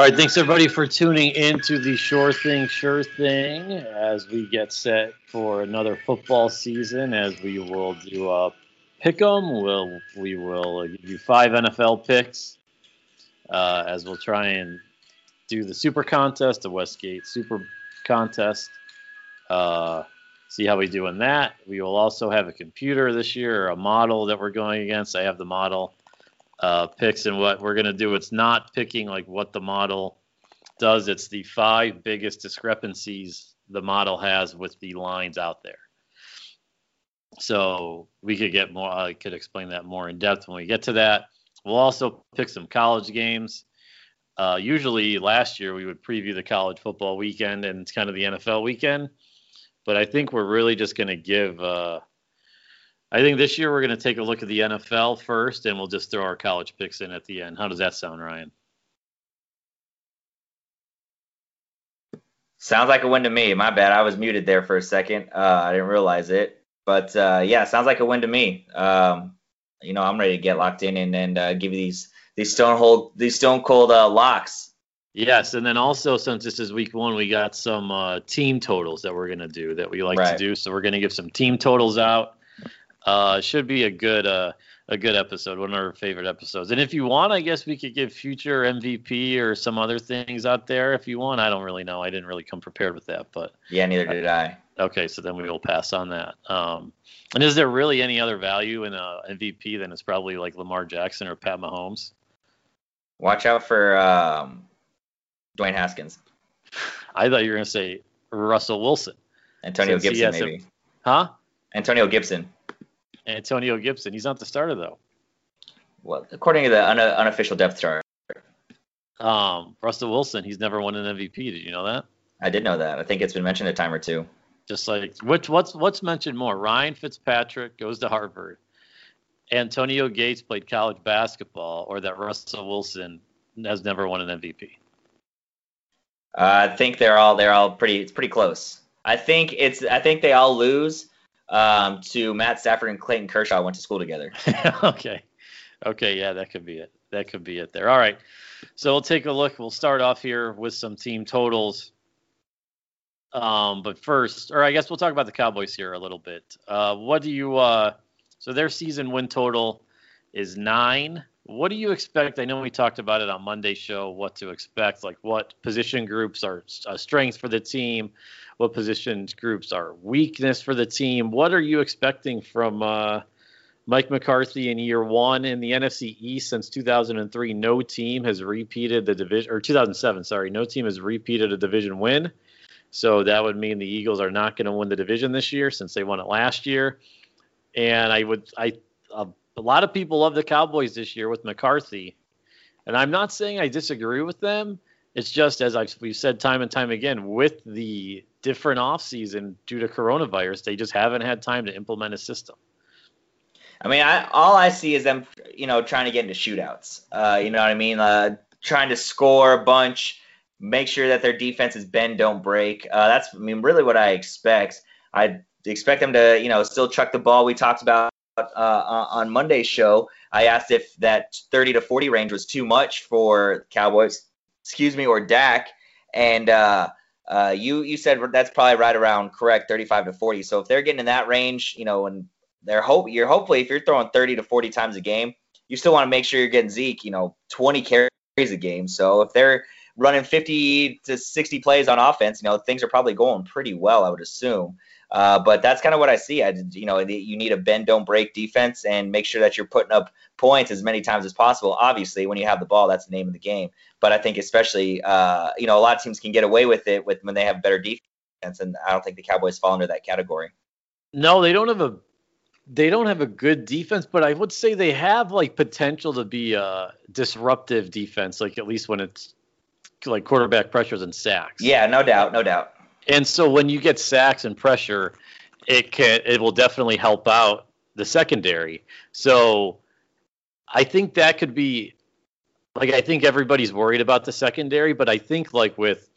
All right, thanks everybody for tuning in to the Sure Thing, Sure Thing as we get set for another football season. As we will do a pick 'em, we'll we will give you five NFL picks. Uh, as we'll try and do the Super Contest, the Westgate Super Contest. Uh, see how we do in that. We will also have a computer this year, a model that we're going against. I have the model uh, picks and what we're going to do. It's not picking like what the model does. It's the five biggest discrepancies the model has with the lines out there. So we could get more. I could explain that more in depth when we get to that. We'll also pick some college games. Uh, usually, last year we would preview the college football weekend and it's kind of the NFL weekend, but I think we're really just going to give. Uh, I think this year we're going to take a look at the NFL first, and we'll just throw our college picks in at the end. How does that sound, Ryan? Sounds like a win to me. My bad. I was muted there for a second. Uh, I didn't realize it. But uh, yeah, sounds like a win to me. Um, you know, I'm ready to get locked in and, and uh, give you these these stone cold these stone cold uh, locks. Yes, and then also since this is week one, we got some uh, team totals that we're gonna do that we like right. to do. So we're gonna give some team totals out. Uh, should be a good uh, a good episode, one of our favorite episodes. And if you want, I guess we could give future MVP or some other things out there. If you want, I don't really know. I didn't really come prepared with that, but yeah, neither did I. Okay, so then we will pass on that. Um, and is there really any other value in a MVP than it's probably like Lamar Jackson or Pat Mahomes? Watch out for um, Dwayne Haskins. I thought you were going to say Russell Wilson. Antonio Gibson, maybe. A, huh? Antonio Gibson. Antonio Gibson. He's not the starter though. Well, according to the un- unofficial depth chart. Um, Russell Wilson. He's never won an MVP. Did you know that? I did know that. I think it's been mentioned a time or two. Just like which what's what's mentioned more? Ryan Fitzpatrick goes to Harvard. Antonio Gates played college basketball, or that Russell Wilson has never won an MVP. Uh, I think they're all they're all pretty it's pretty close. I think it's I think they all lose um, to Matt Stafford and Clayton Kershaw went to school together. okay, okay, yeah, that could be it. That could be it there. All right, so we'll take a look. We'll start off here with some team totals. Um, but first, or I guess we'll talk about the Cowboys here a little bit. Uh, what do you? Uh, so their season win total is nine. What do you expect? I know we talked about it on Monday's show. What to expect? Like what position groups are uh, strengths for the team? What position groups are weakness for the team? What are you expecting from uh, Mike McCarthy in year one in the NFC East since 2003? No team has repeated the division, or 2007. Sorry, no team has repeated a division win. So that would mean the Eagles are not going to win the division this year since they won it last year. And I would, I, a, a lot of people love the Cowboys this year with McCarthy. And I'm not saying I disagree with them. It's just as I've, we've said time and time again, with the different offseason due to coronavirus, they just haven't had time to implement a system. I mean, I, all I see is them, you know, trying to get into shootouts. Uh, you know what I mean? Uh, trying to score a bunch, make sure that their defense is bend, don't break. Uh, that's, I mean, really what I expect. I expect them to, you know, still chuck the ball. We talked about uh, on Monday's show. I asked if that 30 to 40 range was too much for Cowboys, excuse me, or Dak, and uh, uh, you you said that's probably right around correct, 35 to 40. So if they're getting in that range, you know, and they're hope you're hopefully if you're throwing 30 to 40 times a game, you still want to make sure you're getting Zeke, you know, 20 carries a game. So if they're running 50 to 60 plays on offense, you know, things are probably going pretty well, I would assume. Uh, but that's kind of what I see. I, you know, you need a bend, don't break defense and make sure that you're putting up points as many times as possible. Obviously, when you have the ball, that's the name of the game. But I think especially, uh, you know, a lot of teams can get away with it with when they have better defense, and I don't think the Cowboys fall under that category. No, they don't have a they don't have a good defense, but I would say they have like potential to be a disruptive defense, like at least when it's like quarterback pressures and sacks. Yeah, no doubt, no doubt. And so when you get sacks and pressure, it can it will definitely help out the secondary. So I think that could be like I think everybody's worried about the secondary, but I think like with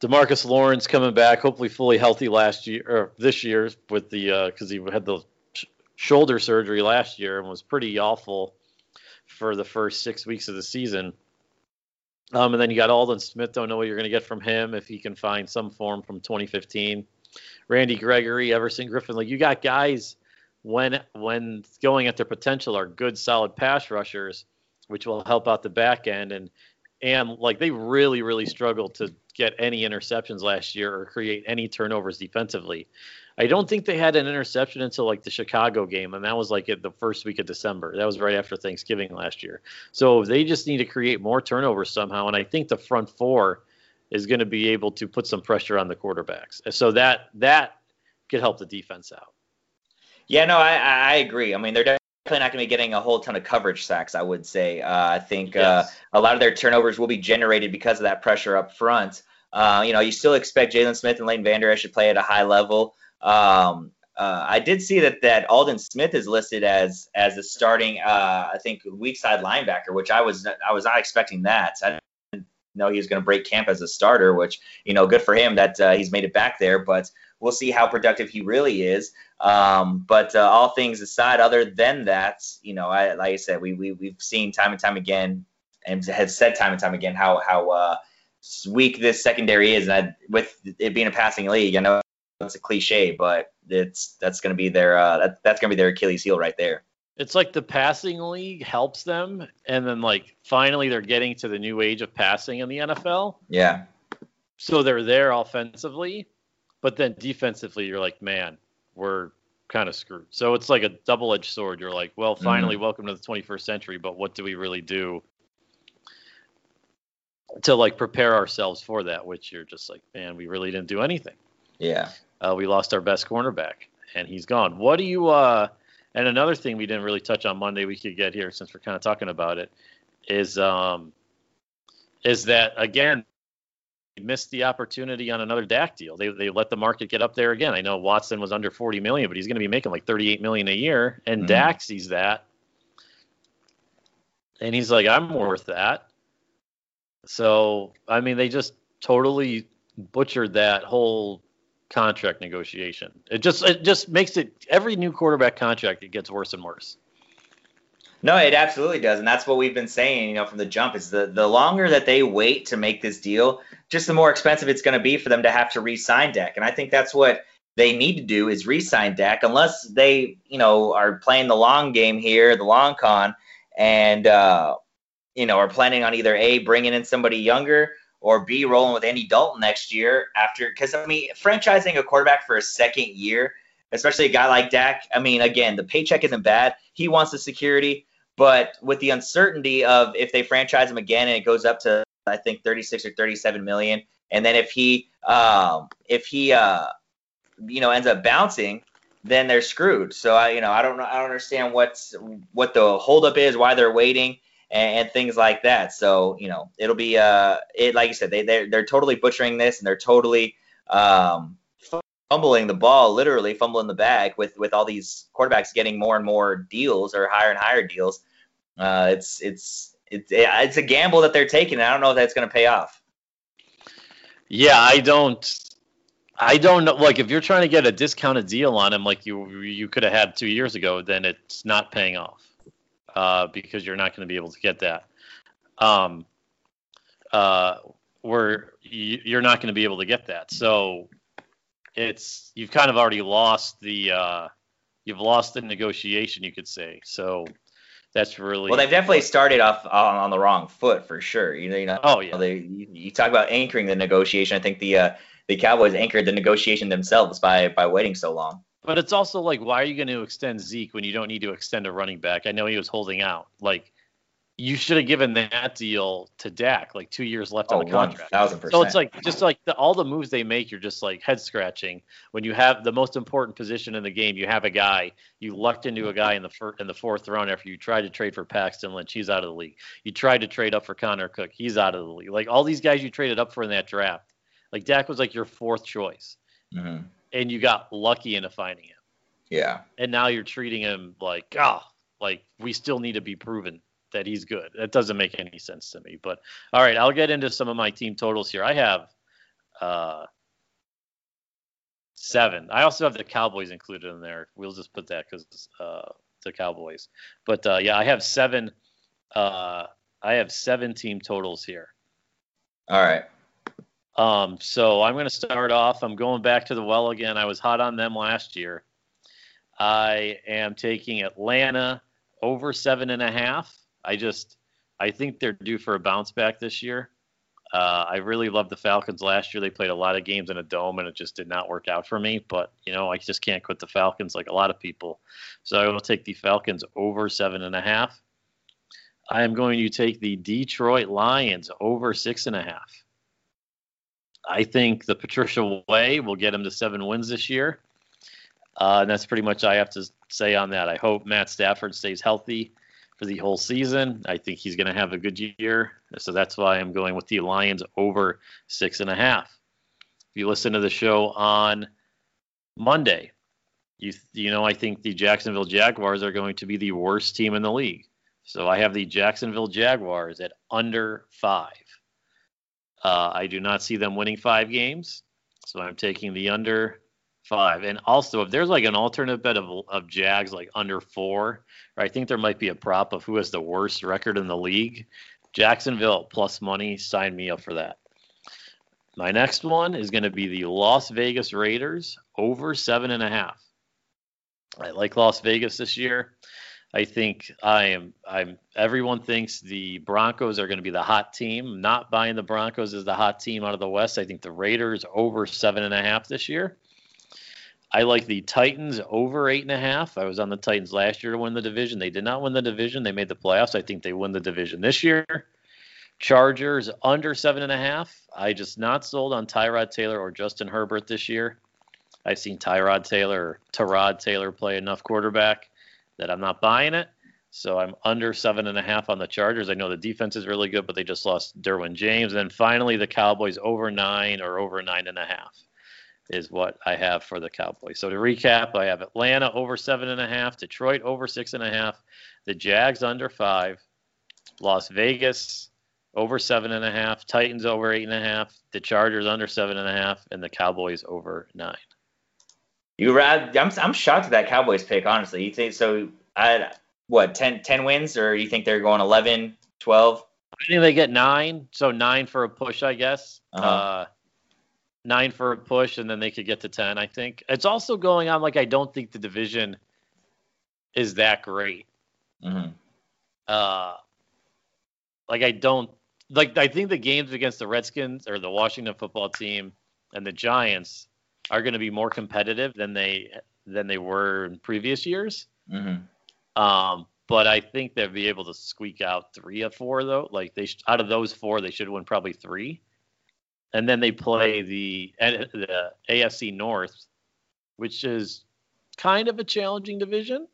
Demarcus Lawrence coming back, hopefully fully healthy last year or this year with the because uh, he had the sh- shoulder surgery last year and was pretty awful for the first six weeks of the season. Um, and then you got Aldon Smith. Don't know what you're going to get from him if he can find some form from 2015. Randy Gregory, Everson Griffen. Like you got guys when when going at their potential are good, solid pass rushers, which will help out the back end. And and like they really really struggled to get any interceptions last year or create any turnovers defensively. I don't think they had an interception until like the Chicago game, and that was like at the first week of December. That was right after Thanksgiving last year. So they just need to create more turnovers somehow, and I think the front four is going to be able to put some pressure on the quarterbacks. So that that could help the defense out. Yeah, no, I I agree. I mean, they're definitely not going to be getting a whole ton of coverage sacks. I would say. Uh, I think uh, yes. uh, a lot of their turnovers will be generated because of that pressure up front. Uh, you know, you still expect Jaylon Smith and Leighton Vander Esch to play at a high level. Um, uh, I did see that that Aldon Smith is listed as as a starting, uh, I think, weak side linebacker, which I was I was not expecting that. I didn't know he was going to break camp as a starter, which you know, good for him that uh, he's made it back there. But we'll see how productive he really is. Um, but uh, all things aside, other than that, you know, I, like I said, we, we we've seen time and time again, and have said time and time again how how uh, weak this secondary is, and I, with it being a passing league, I know it's a cliche, but it's that's going to be their uh, that, that's going to be their Achilles heel right there. It's like the passing league helps them, and then like finally they're getting to the new age of passing in the NFL. Yeah. So they're there offensively, but then defensively you're like, man, we're kind of screwed. So it's like a double-edged sword. You're like, well, finally, mm-hmm. welcome to the 21st century, but what do we really do to like prepare ourselves for that? Which you're just like, man, we really didn't do anything. Yeah. Uh, we lost our best cornerback, and he's gone. What do you? Uh, and another thing we didn't really touch on Monday, we could get here since we're kind of talking about it, is um, is that again they missed the opportunity on another Dak deal. They they let the market get up there again. I know Watson was under 40 million, but he's going to be making like 38 million a year, and mm-hmm. Dak sees that, and he's like, I'm worth that. So I mean, they just totally butchered that whole contract negotiation. It just it just makes it every new quarterback contract it gets worse and worse. No, it absolutely does, and that's what we've been saying, you know, from the jump. Is the the longer that they wait to make this deal, just the more expensive it's going to be for them to have to re-sign Dak. And I think that's what they need to do is re-sign Dak, unless they, you know, are playing the long game here, the long con, and uh, you know, are planning on either a bringing in somebody younger or B rolling with Andy Dalton next year after because I mean franchising a quarterback for a second year, especially a guy like Dak. I mean, again, the paycheck isn't bad. He wants the security, but with the uncertainty of if they franchise him again and it goes up to I think 36 or 37 million, and then if he um, if he uh, you know ends up bouncing, then they're screwed. So I you know I don't know I don't understand what's what the holdup is, why they're waiting and, and, things like that. So you know, it'll be uh, it like you said, they they're, they're totally butchering this and they're totally um, fumbling the ball, literally fumbling the bag with with all these quarterbacks getting more and more deals or higher and higher deals. Uh, it's it's it's it's a gamble that they're taking. And I don't know if that's going to pay off. Yeah, I don't. I don't know. Like, if you're trying to get a discounted deal on him, like you you could have had two years ago, then it's not paying off uh, because you're not going to be able to get that. Um, uh, where you, are not going to be able to get that. So it's you've kind of already lost the uh, you've lost the negotiation, you could say. So that's really well. They've definitely started off on, on the wrong foot for sure. You know, you know. Oh yeah. They, you, you talk about anchoring the negotiation. I think the uh, the Cowboys anchored the negotiation themselves by by waiting so long. But it's also like, why are you going to extend Zeke when you don't need to extend a running back? I know he was holding out. Like, you should have given that deal to Dak, like two years left oh, on the contract. Thousand percent. So it's like just like the, all the moves they make, you're just like head scratching. When you have the most important position in the game, you have a guy you lucked into a guy in the fir- in the fourth round after you tried to trade for Paxton Lynch, he's out of the league. You tried to trade up for Connor Cook, he's out of the league. Like all these guys you traded up for in that draft, like Dak was like your fourth choice. Mm-hmm and you got lucky into finding him. Yeah. And now you're treating him like, ah, oh, like we still need to be proven that he's good. That doesn't make any sense to me. But all right, I'll get into some of my team totals here. I have uh, seven. I also have the Cowboys included in there. We'll just put that because uh, the Cowboys. But uh, yeah, I have seven. Uh, I have seven team totals here. All right. Um, so I'm going to start off. I'm going back to the well again. I was hot on them last year. I am taking Atlanta over seven and a half. I just, I think they're due for a bounce back this year. Uh, I really loved the Falcons last year. They played a lot of games in a dome, and it just did not work out for me. But you know, I just can't quit the Falcons like a lot of people. So I will take the Falcons over seven and a half. I am going to take the Detroit Lions over six and a half. I think the Patricia way will get him to seven wins this year. Uh, and that's pretty much I have to say on that. I hope Matt Stafford stays healthy for the whole season. I think he's going to have a good year. So that's why I'm going with the Lions over six and a half. If you listen to the show on Monday, you you know I think the Jacksonville Jaguars are going to be the worst team in the league. So I have the Jacksonville Jaguars at under five. Uh, I do not see them winning five games, so I'm taking the under five. And also, if there's like an alternate bet of, of Jags like under four, I think there might be a prop of who has the worst record in the league. Jacksonville plus money, sign me up for that. My next one is going to be the Las Vegas Raiders over seven and a half. I like Las Vegas this year. I think I am. I'm. Everyone thinks the Broncos are going to be the hot team. not buying the Broncos as the hot team out of the West. I think the Raiders over seven and a half this year. I like the Titans over eight and a half. I was on the Titans last year to win the division. They did not win the division. They made the playoffs. I think they win the division this year. Chargers under seven and a half. I just not sold on Tyrod Taylor or Justin Herbert this year. I've seen Tyrod Taylor or Tyrod Taylor play enough quarterback that I'm not buying it. So I'm under seven and a half on the Chargers. I know the defense is really good, but they just lost Derwin James. And then finally, the Cowboys over nine or over nine and a half is what I have for the Cowboys. So to recap, I have Atlanta over seven and a half, Detroit over six and a half, the Jags under five, Las Vegas over seven and a half, Titans over eight and a half, the Chargers under seven and a half, and the Cowboys over nine. You rad? I'm I'm shocked at that Cowboys pick. Honestly, you think so? I what 10, 10 wins, or you think they're going 11, 12? I think they get nine, so nine for a push, I guess. Uh-huh. Uh, nine for a push, and then they could get to ten. I think it's also going on like I don't think the division is that great. Mm-hmm. Uh, like I don't like I think the games against the Redskins or the Washington football team and the Giants are going to be more competitive than they than they were in previous years. Mm-hmm. Um, but I think they'll be able to squeak out three or four though. Like they out of those four, they should win probably three. And then they play the the AFC North, which is kind of a challenging division.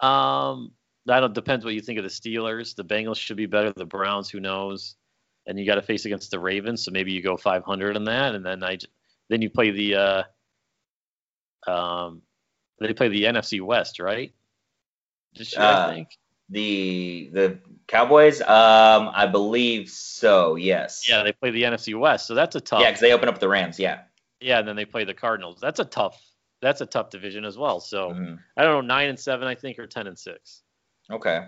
Um, that depends what you think of the Steelers. The Bengals should be better. The Browns, who knows? And you got to face against the Ravens, so maybe you go 500 in that. And then I then you play the uh, um, they play the NFC West, right? This year, uh, I think. The the Cowboys, um, I believe so. Yes. Yeah, they play the NFC West, so that's a tough. Yeah, because they open up the Rams. Yeah. Yeah, and then they play the Cardinals. That's a tough. That's a tough division as well. So mm-hmm. I don't know, nine and seven, I think, or ten and six. Okay.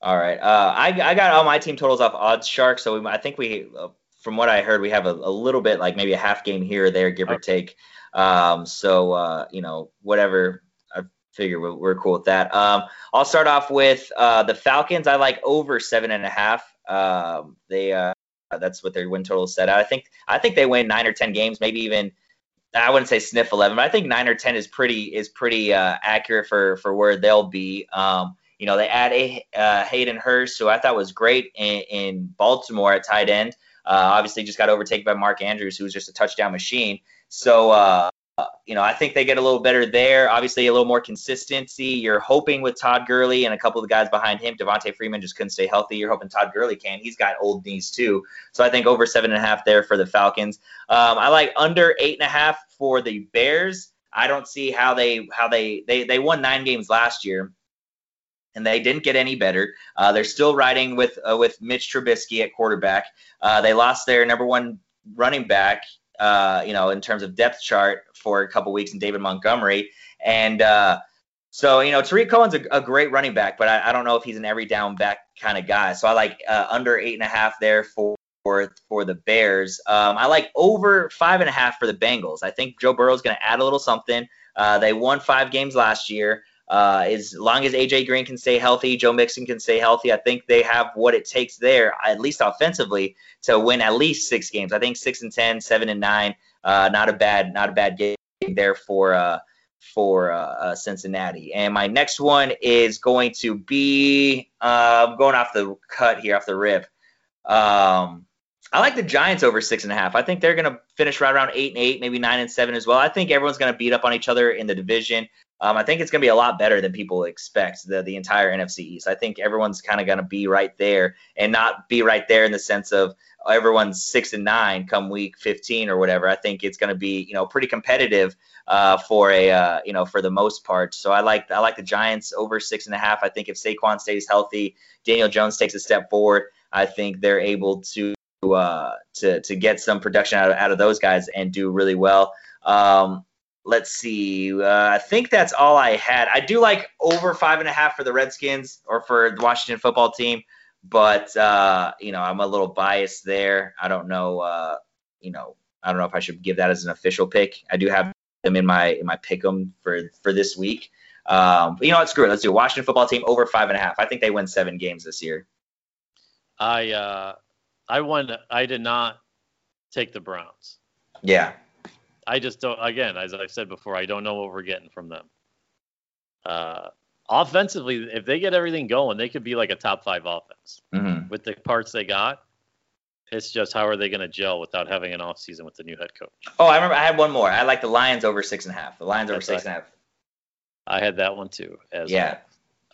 All right. Uh, I I got all my team totals off Odds Shark, so we, I think we uh, from what I heard, we have a, a, little bit like maybe a half game here or there, give or take. Um, so uh, you know, whatever. I figure we're, we're cool with that. Um, I'll start off with uh, the Falcons. I like over seven and a half. Um, they uh, that's what their win total set out. I think I think they win nine or ten games, maybe even. I wouldn't say sniff eleven, but I think nine or ten is pretty is pretty uh, accurate for for where they'll be. Um, you know, they add a uh, Hayden Hurst, who I thought was great in, in Baltimore at tight end. Uh, obviously, just got overtaken by Mark Andrews, who was just a touchdown machine. So, uh, you know, I think they get a little better there. Obviously, a little more consistency. You're hoping with Todd Gurley and a couple of the guys behind him. Devonta Freeman just couldn't stay healthy. You're hoping Todd Gurley can. He's got old knees too. So I think over seven and a half there for the Falcons. Um, I like under eight and a half for the Bears. I don't see how they how they they they won nine games last year and they didn't get any better. Uh, they're still riding with uh, with Mitch Trubisky at quarterback. Uh, they lost their number one running back, uh, you know, in terms of depth chart for a couple weeks in David Montgomery, and uh, so you know Tarik Cohen's a, a great running back, but I, I, don't know if he's an every down back kind of guy. So I like uh, under eight and a half there for for for the Bears. Um, I like over five and a half for the Bengals. I think Joe Burrow is going to add a little something. They won five games last year. Uh, as long as AJ Green can stay healthy, Joe Mixon can stay healthy, I think they have what it takes there, at least offensively, to win at least six games. I think six and ten, seven and nine, uh, not a bad, not a bad game there for uh, for uh, uh, Cincinnati. And my next one is going to be uh, going off the cut here, off the rip. Um, I like the Giants over six and a half. I think they're going to finish right around eight and eight, maybe nine and seven as well. I think everyone's going to beat up on each other in the division. Um, I think it's going to be a lot better than people expect. The the entire NFC East. I think everyone's kind of going to be right there, and not be right there in the sense of everyone's six and nine come week 15 or whatever. I think it's going to be you know pretty competitive uh, for a uh, you know for the most part. So I like I like the Giants over six and a half. I think if Saquon stays healthy, Daniel Jones takes a step forward. I think they're able to uh, to to get some production out of, out of those guys and do really well. Um, let's see. Uh, I think that's all I had. I do like over five and a half for the Redskins or for the Washington football team, but uh, you know I'm a little biased there. I don't know. Uh, you know I don't know if I should give that as an official pick. I do have them in my in my pick 'em for for this week. Um, but you know what? Screw it. Let's do Washington football team over five and a half. I think they win seven games this year. I uh, I won. I did not take the Browns. Yeah. I just don't. Again, as I've said before, I don't know what we're getting from them. Uh, offensively, if they get everything going, they could be like a top five offense Mm-hmm. with the parts they got. It's just how are they going to gel without having an off season with the new head coach? Oh, I remember. I had one more. I like the Lions over six and a half. The Lions over That's six right. and a half. I had that one too. As Yeah.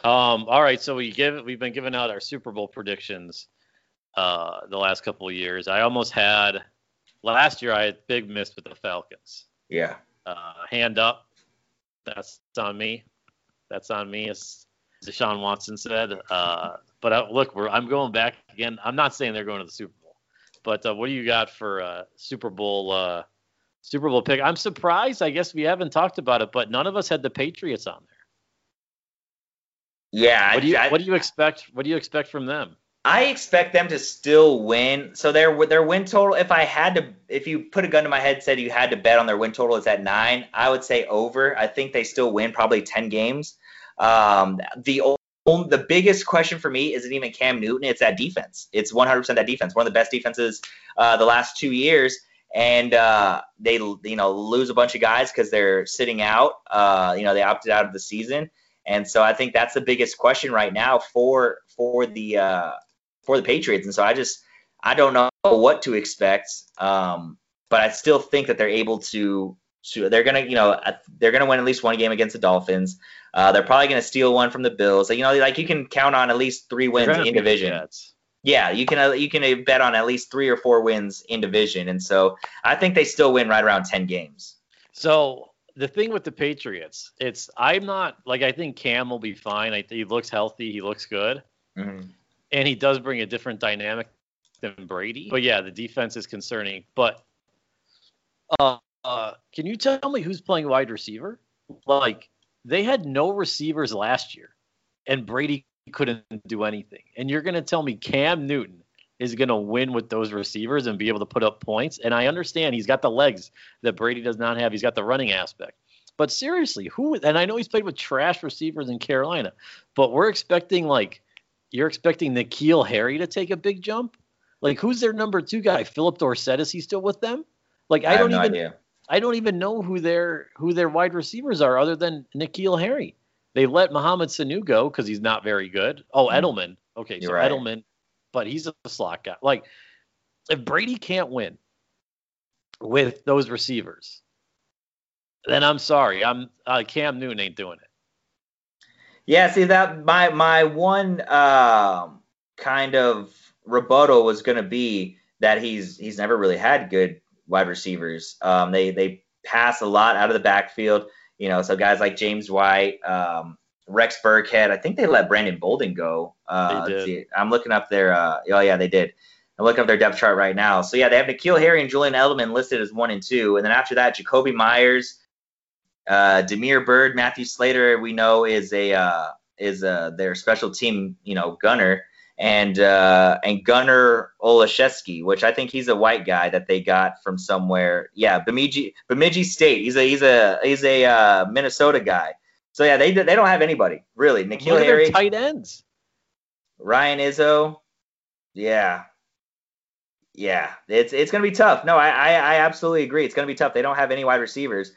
well. Um. All right. So we give we've been giving out our Super Bowl predictions. Uh, the last couple of years, I almost had. Last year, I had big miss with the Falcons. Yeah. Uh, hand up. That's on me. That's on me, as Deshaun Watson said. Uh, but uh, look, we're, I'm going back again. I'm not saying they're going to the Super Bowl, but uh, what do you got for uh, Super Bowl uh, Super Bowl pick? I'm surprised. I guess we haven't talked about it, but none of us had the Patriots on there. Yeah. What do you I, What do you expect? What do you expect from them? I expect them to still win. So their their win total, if I had to, if you put a gun to my head, said you had to bet on their win total, it's at nine. I would say over. I think they still win probably ten games. Um, the o- the biggest question for me isn't even Cam Newton. It's that defense. It's 100% that defense. One of the best defenses uh, the last two years. And uh, they, you know, lose a bunch of guys because they're sitting out. Uh, you know, they opted out of the season, and so I think that's the biggest question right now for for the uh, for the Patriots. And so I just I don't know what to expect. Um, but I still think that they're able to to they're gonna you know uh, they're gonna win at least one game against the Dolphins. Uh, they're probably gonna steal one from the Bills. You know, like you can count on at least three wins in division. Yeah, you can uh, you can uh, bet on at least three or four wins in division, and so I think they still win right around ten games. So the thing with the Patriots, it's I'm not like I think Cam will be fine. I, he looks healthy. He looks good. Mhm. And he does bring a different dynamic than Brady. But yeah, the defense is concerning. But uh, uh, can you tell me who's playing wide receiver? Like they had no receivers last year, and Brady couldn't do anything. And you're gonna tell me Cam Newton is gonna win with those receivers and be able to put up points? And I understand he's got the legs that Brady does not have. He's got the running aspect. But seriously, who? And I know he's played with trash receivers in Carolina, but we're expecting like you're expecting N'Keal Harry to take a big jump? Like who's their number two guy? Phillip Dorsett is he still with them? Like I, have don't no even idea. I don't even know who their who their wide receivers are other than N'Keal Harry. They let Mohamed Sanu go because he's not very good. Oh, Mhm. Edelman. Okay, so You're right. Edelman, but he's a slot guy. Like if Brady can't win with those receivers, then I'm sorry. I'm uh, Cam Newton ain't doing it. Yeah, see that my my one um, kind of rebuttal was going to be that he's he's never really had good wide receivers. Um, they they pass a lot out of the backfield, you know. So guys like James White, um, Rex Burkhead. I think they let Brandon Bolden go. Uh, They did. see. I'm looking up their. Uh, oh yeah, they did. I'm looking up their depth chart right now. So yeah, they have N'Keal Harry and Julian Edelman listed as one and two, and then after that, Jakobi Meyers, uh, Damiere Byrd, Matthew Slater, we know is a uh, is uh, their special team, you know, gunner, and uh, and Gunnar Olszewski, which I think he's a white guy that they got from somewhere. Yeah, Bemidji Bemidji State. He's a he's a he's a uh, Minnesota guy. So yeah, they they don't have anybody really. N'Keal Harry, tight ends. Ryan Izzo. Yeah. Yeah, it's it's gonna be tough. No, I, I I absolutely agree. It's gonna be tough. They don't have any wide receivers.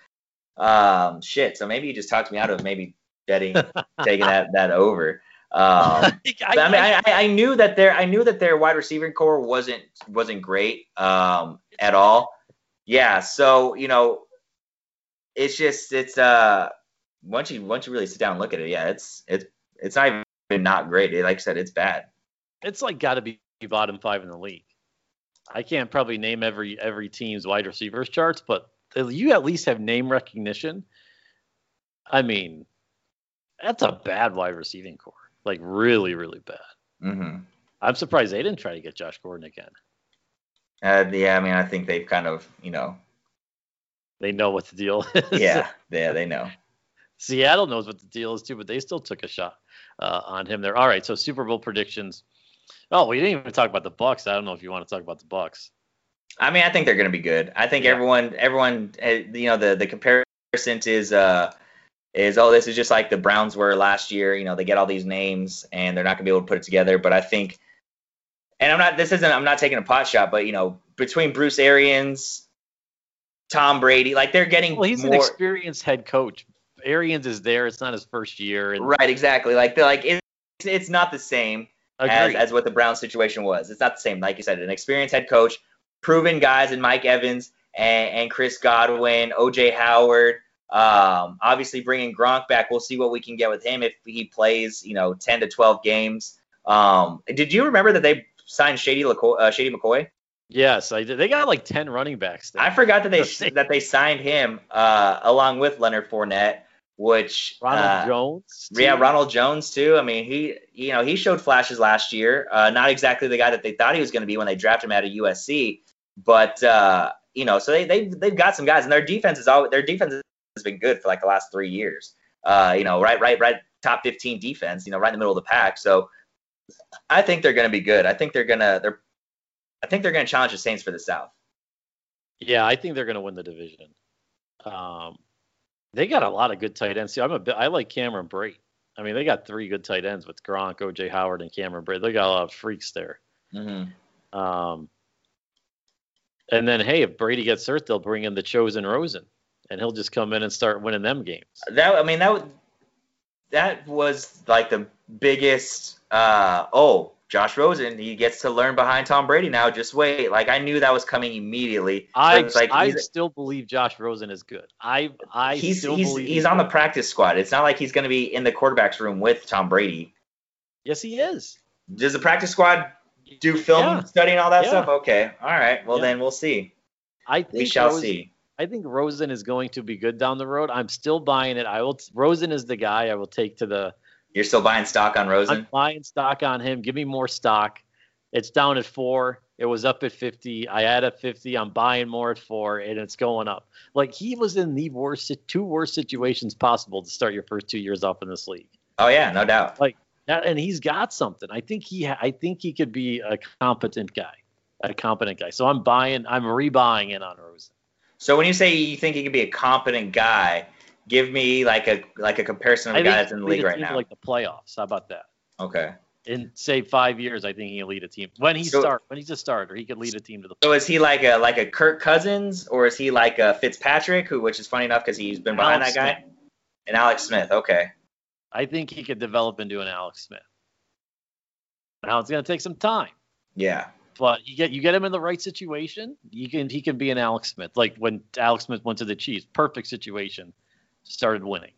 Um, shit. So maybe you just talked me out of maybe betting taking that that over. Um, but I mean, I, I, I knew that their I knew that their wide receiving core wasn't wasn't great um, at all. Yeah, so you know, it's just it's uh once you once you really sit down and look at it, yeah, it's it's it's not even not great. Like I said, it's bad. it's like got to be bottom five in the league. I can't probably name every every team's wide receivers charts, but you at least have name recognition. I mean, that's a bad wide receiving core. Like really, really bad. Mm-hmm. I'm surprised they didn't try to get Josh Gordon again. Uh, yeah, I mean, I think they've kind of, you know, They know what the deal is. yeah, yeah, they know. Seattle knows what the deal is too, but they still took a shot uh, on him there. All right, so Super Bowl predictions. Oh, we didn't even talk about the Bucks. I don't know if you want to talk about the Bucks. I mean, I think they're going to be good. I think Yeah. everyone, everyone, uh, you know, the the comparison is uh is oh, this is just like the Browns were last year. You know, they get all these names and they're not going to be able to put it together. But I think, and I'm not. This isn't. I'm not taking a pot shot, but you know, between Bruce Arians, Tom Brady, like they're getting Well, he's an experienced head coach. Arians is there. It's not his first year. And Right, exactly. Like they're like it's it's not the same. as, Agreed. as what the Brown situation was. It's not the same. Like you said, an experienced head coach, proven guys in Mike Evans and, and Chris Godwin, OJ Howard. Um, obviously, bringing Gronk back, we'll see what we can get with him if he plays, you know, 10 to 12 games. Um, did you remember that they signed Shady, LaCoy, uh, Shady McCoy? yes, I did. They got like ten running backs. There. I forgot that they that they signed him uh, along with Leonard Fournette, which Ronald uh, Jones. Yeah. Ronald Jones too. I mean, he you know he showed flashes last year. Uh, not exactly the guy that they thought he was going to be when they drafted him out of USC, but uh, you know, so they they they've got some guys, and their defense is always their defense has been good for like the last three years. Uh, you know, right, right, right, top 15 defense. You know, right in the middle of the pack. So I think they're going to be good. I think they're gonna they're I think they're going to challenge the Saints for the South. Yeah, I think they're going to win the division. Um, they got a lot of good tight ends. See, I'm a bit, I like Cameron Brate. I mean, they got three good tight ends with Gronk, OJ Howard, and Cameron Brate. They got a lot of freaks there. Mm-hmm. Um, and then, hey, if Brady gets hurt, they'll bring in the chosen Rosen, and he'll just come in and start winning them games. That I mean that would that was like the biggest uh oh Josh Rosen he gets to learn behind Tom Brady now just wait like I knew that was coming immediately I, like I still believe Josh Rosen is good. I I he's still he's, believe he's on the practice squad it's not like he's going to be in the quarterback's room with Tom Brady Yes, he is. does the practice squad do film Yeah. study and all that Yeah. stuff okay all right well Yeah. then we'll see I think we shall Rosen- see I think Rosen is going to be good down the road. I'm still buying it. I will. Rosen is the guy I will take to the. you're still buying stock on Rosen. I'm buying stock on him. Give me more stock. It's down at four. It was up at 50. I had at 50. I'm buying more at four, and it's going up. Like he was in the worst, two worst situations possible to start your first two years off in this league. oh yeah no doubt That, and he's got something. I think he. I think he could be a competent guy, a competent guy. So I'm buying. I'm rebuying in on Rosen. so when you say you think he could be a competent guy give me like a like a comparison of I a guy think that's in the league right now Like the playoffs. How about that? okay in say five years, I think he can lead a team. When he So- start, when he's a starter, he could lead a team to the. So is he like a like a Kirk Cousins or is he like a Fitzpatrick, who which is funny enough because he's been behind Alex that guy, and Alex Smith? Okay, I think he could develop into an Alex Smith. Now it's going to take some time, yeah, but you get you get him in the right situation, you can he can be an Alex Smith. Like when Alex Smith went to the Chiefs, perfect situation, started winning.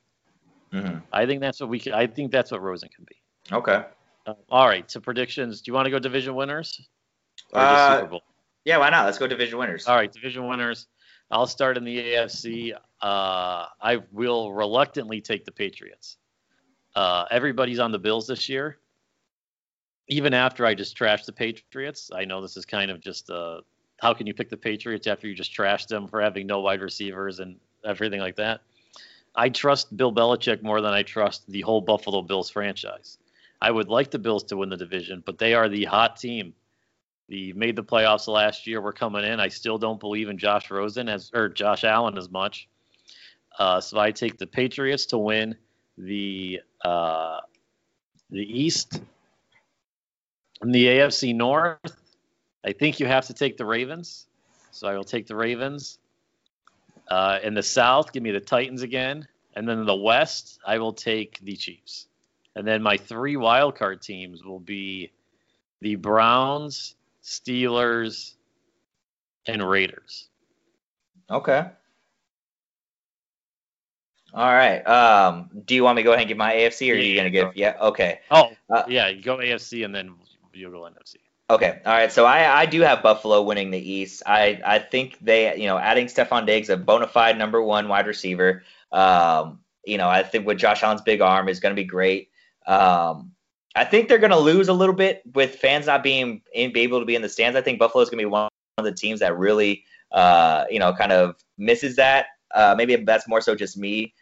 hmm I think that's what we. Can, I think that's what Rosen can be. okay, Uh, all right, so predictions. Do you want to go division winners or Uh, Super Bowl? yeah. Why not? Let's go division winners. All right, division winners. I'll start in the AFC. Uh, I will reluctantly take the Patriots. Uh, everybody's on the Bills this year. Even after I just trashed the Patriots, I know this is kind of just uh, how can you pick the Patriots after you just trashed them for having no wide receivers and everything like that? I trust Bill Belichick more than I trust the whole Buffalo Bills franchise. I would like the Bills to win the division, but they are the hot team. The made the playoffs last year. We're coming in. I still don't believe in Josh Rosen as or Josh Allen as much. Uh, so I take the Patriots to win the uh, the East. In the AFC North, I think you have to take the Ravens. So I will take the Ravens. Uh, in the South, give me the Titans again. And then in the West, I will take the Chiefs. And then my three wild card teams will be the Browns, Steelers, and Raiders. Okay. All right. Um, do you want me to go ahead and give my AFC, or Yeah, are you gonna give? go. Yeah. Okay. Oh, Uh, yeah, you go AFC and then you go NFC. Okay. All right. So I, I do have Buffalo winning the East. I, I think they, you know, adding Stefon Diggs, a bona fide number one wide receiver. Um, you know, I think with Josh Allen's big arm is going to be great. Um, I think they're going to lose a little bit with fans not being in, be able to be in the stands. I think Buffalo is going to be one of the teams that really, uh, you know, kind of misses that. Uh, maybe that's more so just me,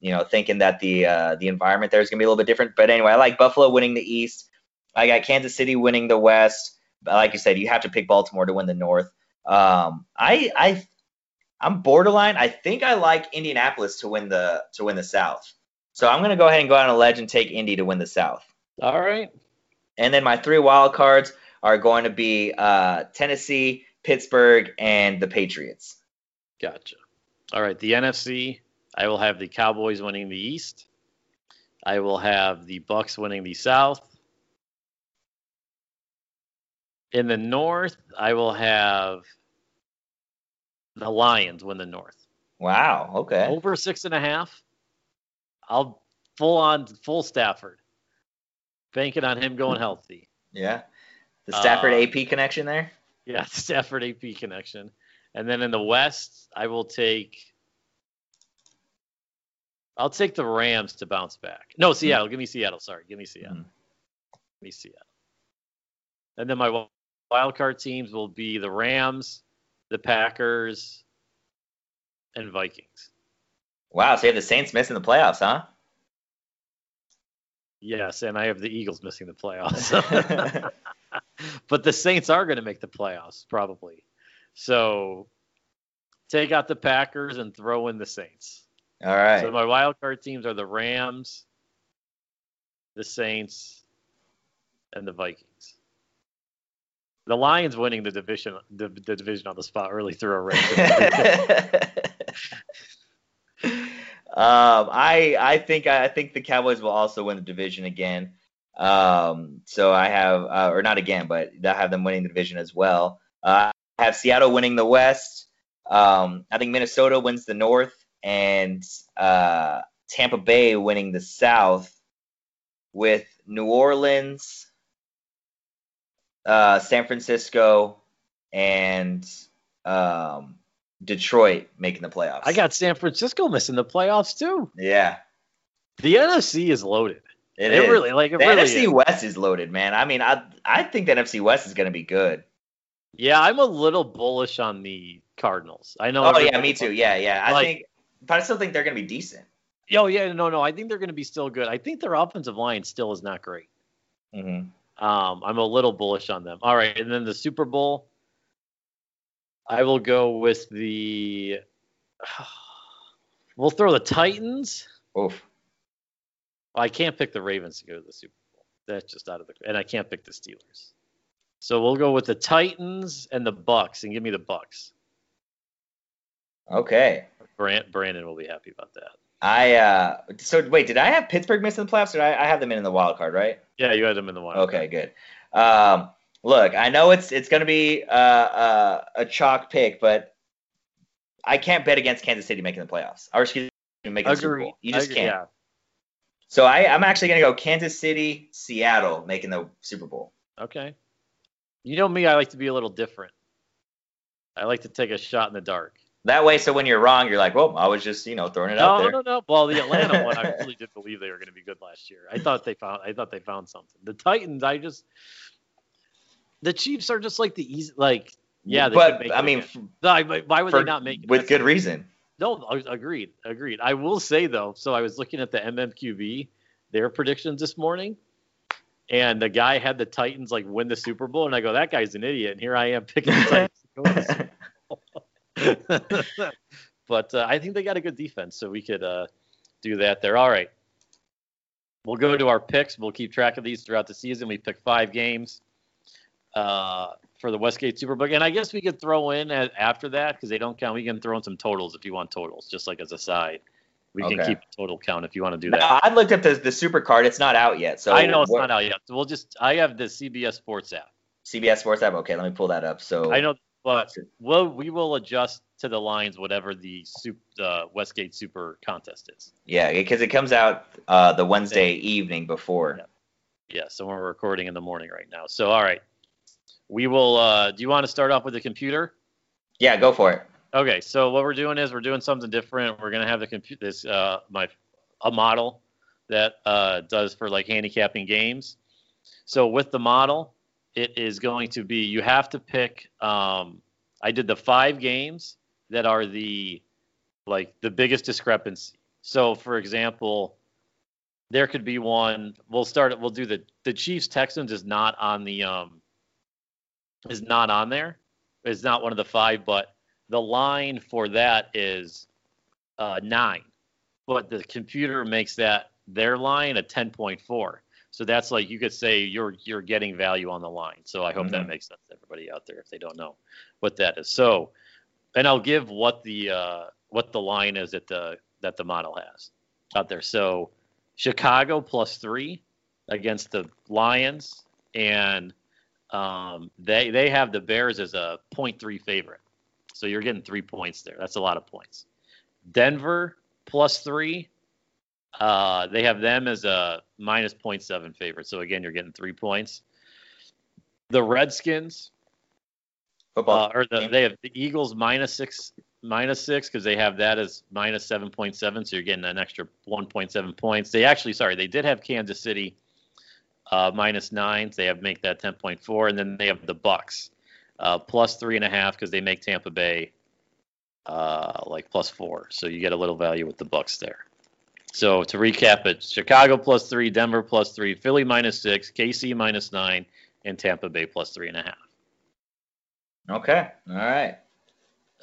you know, thinking that the uh, the environment there is going to be a little bit different. But anyway, I like Buffalo winning the East. I got Kansas City winning the West. But like you said, you have to pick Baltimore to win the North. Um, I I I'm borderline. I think I like Indianapolis to win the to win the South. So I'm gonna go ahead and go out on a ledge and take Indy to win the South. All right. And then my three wild cards are going to be uh, Tennessee, Pittsburgh, and the Patriots. Gotcha. All right. The NFC, I will have the Cowboys winning the East. I will have the Bucks winning the South. In the North, I will have the Lions win the North. Wow. Okay. Over six and a half. I'll full on full Stafford. Banking on him going healthy. Yeah. The Stafford Uh, AP connection there. Yeah, Stafford AP connection. And then in the West, I will take I'll take the Rams to bounce back. No, Seattle. Give me Seattle. Sorry. Give me Seattle. Mhm. Give me Seattle. And then my wild card teams will be the Rams, the Packers, and Vikings. Wow. So you have the Saints missing the playoffs, huh? Yes, and I have the Eagles missing the playoffs. but the Saints are going to make the playoffs probably. So take out the Packers and throw in the Saints. All right. So my wild card teams are the Rams, the Saints, and the Vikings. The Lions winning the division, the, the division on the spot really threw a wrench. um, I I think I think the Cowboys will also win the division again. Um, so I have, uh, or not again, but I have them winning the division as well. Uh, I have Seattle winning the West. Um, I think Minnesota wins the North, and uh, Tampa Bay winning the South, with New Orleans, uh, San Francisco, and um, Detroit making the playoffs. I got San Francisco missing the playoffs too. yeah. The NFC is loaded. It, It, is. really like it the really NFC is. West is loaded, man. I mean, I I think the NFC West is going to be good. Yeah, I'm a little bullish on the Cardinals. I know. Oh yeah, me too. Yeah, yeah. I Like- think, but I still think they're going to be decent. Oh yeah, no, no. I think they're going to be still good. I think their offensive line still is not great. hmm Um, I'm a little bullish on them. All right, and then the Super Bowl, I will go with the. We'll throw the Titans. Oof. I can't pick the Ravens to go to the Super Bowl. That's just out of the. And I can't pick the Steelers. So we'll go with the Titans and the Bucks, and give me the Bucks. Okay. Brand, Brandon will be happy about that. I uh. So wait, did I have Pittsburgh missing the playoffs, or did I, I have them in in the wild card, right? Yeah, you had them in the wild. Okay, good. Um, look, I know it's it's going to be uh, uh, a chalk pick, but I can't bet against Kansas City making the playoffs, or excuse me, making the Super Bowl. You just can't. Yeah. So I, I'm actually going to go Kansas City, Seattle making the Super Bowl. Okay. You know me, I like to be a little different. I like to take a shot in the dark. That way, so when you're wrong, you're like, well, I was just, you know, throwing it out No, there. no, no. no. Well, the Atlanta one, I really did believe they were going to be good last year. I thought they found, I thought they found something. The Titans, I just, the Chiefs are just like the easy, like, yeah. But make I mean, again. No, I- why would for- they not make it? with That's- good reason. No, agreed, agreed. I will say though, so I was looking at the MMQB, their predictions this morning. and the guy had the Titans like win the Super Bowl, and I go, that guy's an idiot, and here I am picking the Titans. to win the Super Bowl. but uh, I think they got a good defense, so we could uh, do that there. All right, we'll go to our picks. We'll keep track of these throughout the season. We pick five games uh, for the Westgate Superbook, and I guess we could throw in a- after that because they don't count. We can throw in some totals if you want totals, just like as a side. We can keep a total count if you want to do that. No, I looked up the the super card. It's not out yet. So I know it's what- not out yet. So we'll just I have the CBS Sports app. CBS Sports app. Okay, let me pull that up. So I know, but we'll we will adjust to the lines whatever the soup the Westgate Super contest is. Yeah, because it comes out uh, the Wednesday evening before. Yeah. Yeah, so we're recording in the morning right now. So all right, we will. Uh, do you want to start off with the computer? Yeah, go for it. Okay, so what we're doing is we're doing something different. We're gonna have the computer this uh my a model that uh does for like handicapping games. So with the model, it is going to be you have to pick um I did the five games that are the like the biggest discrepancy. So for example, there could be one we'll start we'll do the the Chiefs Texans is not on the um is not on there. Is not one of the five, but the line for that is uh, nine, but the computer makes that their line a 10.4. So that's like you could say you're you're getting value on the line. So I hope that Mhm. makes sense to everybody out there if they don't know what that is. So, and I'll give what the uh, what the line is that the that the model has out there. So Chicago plus three against the Lions, and um, they they have the Bears as a 0.3 favorite. So you're getting three points there. That's a lot of points. Denver plus three. Uh, they have them as a minus 0.7 favorite. So again, you're getting three points. The Redskins, Football. uh, or the, they have the Eagles minus six, minus six because they have that as minus 7.7. So you're getting an extra 1.7 points. They actually, sorry, they did have Kansas City uh, minus nine. They have make that 10.4, and then they have the Bucks uh, plus three and a half because they make Tampa Bay uh, like plus four. So you get a little value with the Bucks there. So to recap it, Chicago plus three, Denver plus three, Philly minus six, KC minus nine, and Tampa Bay plus three and a half. okay. All right.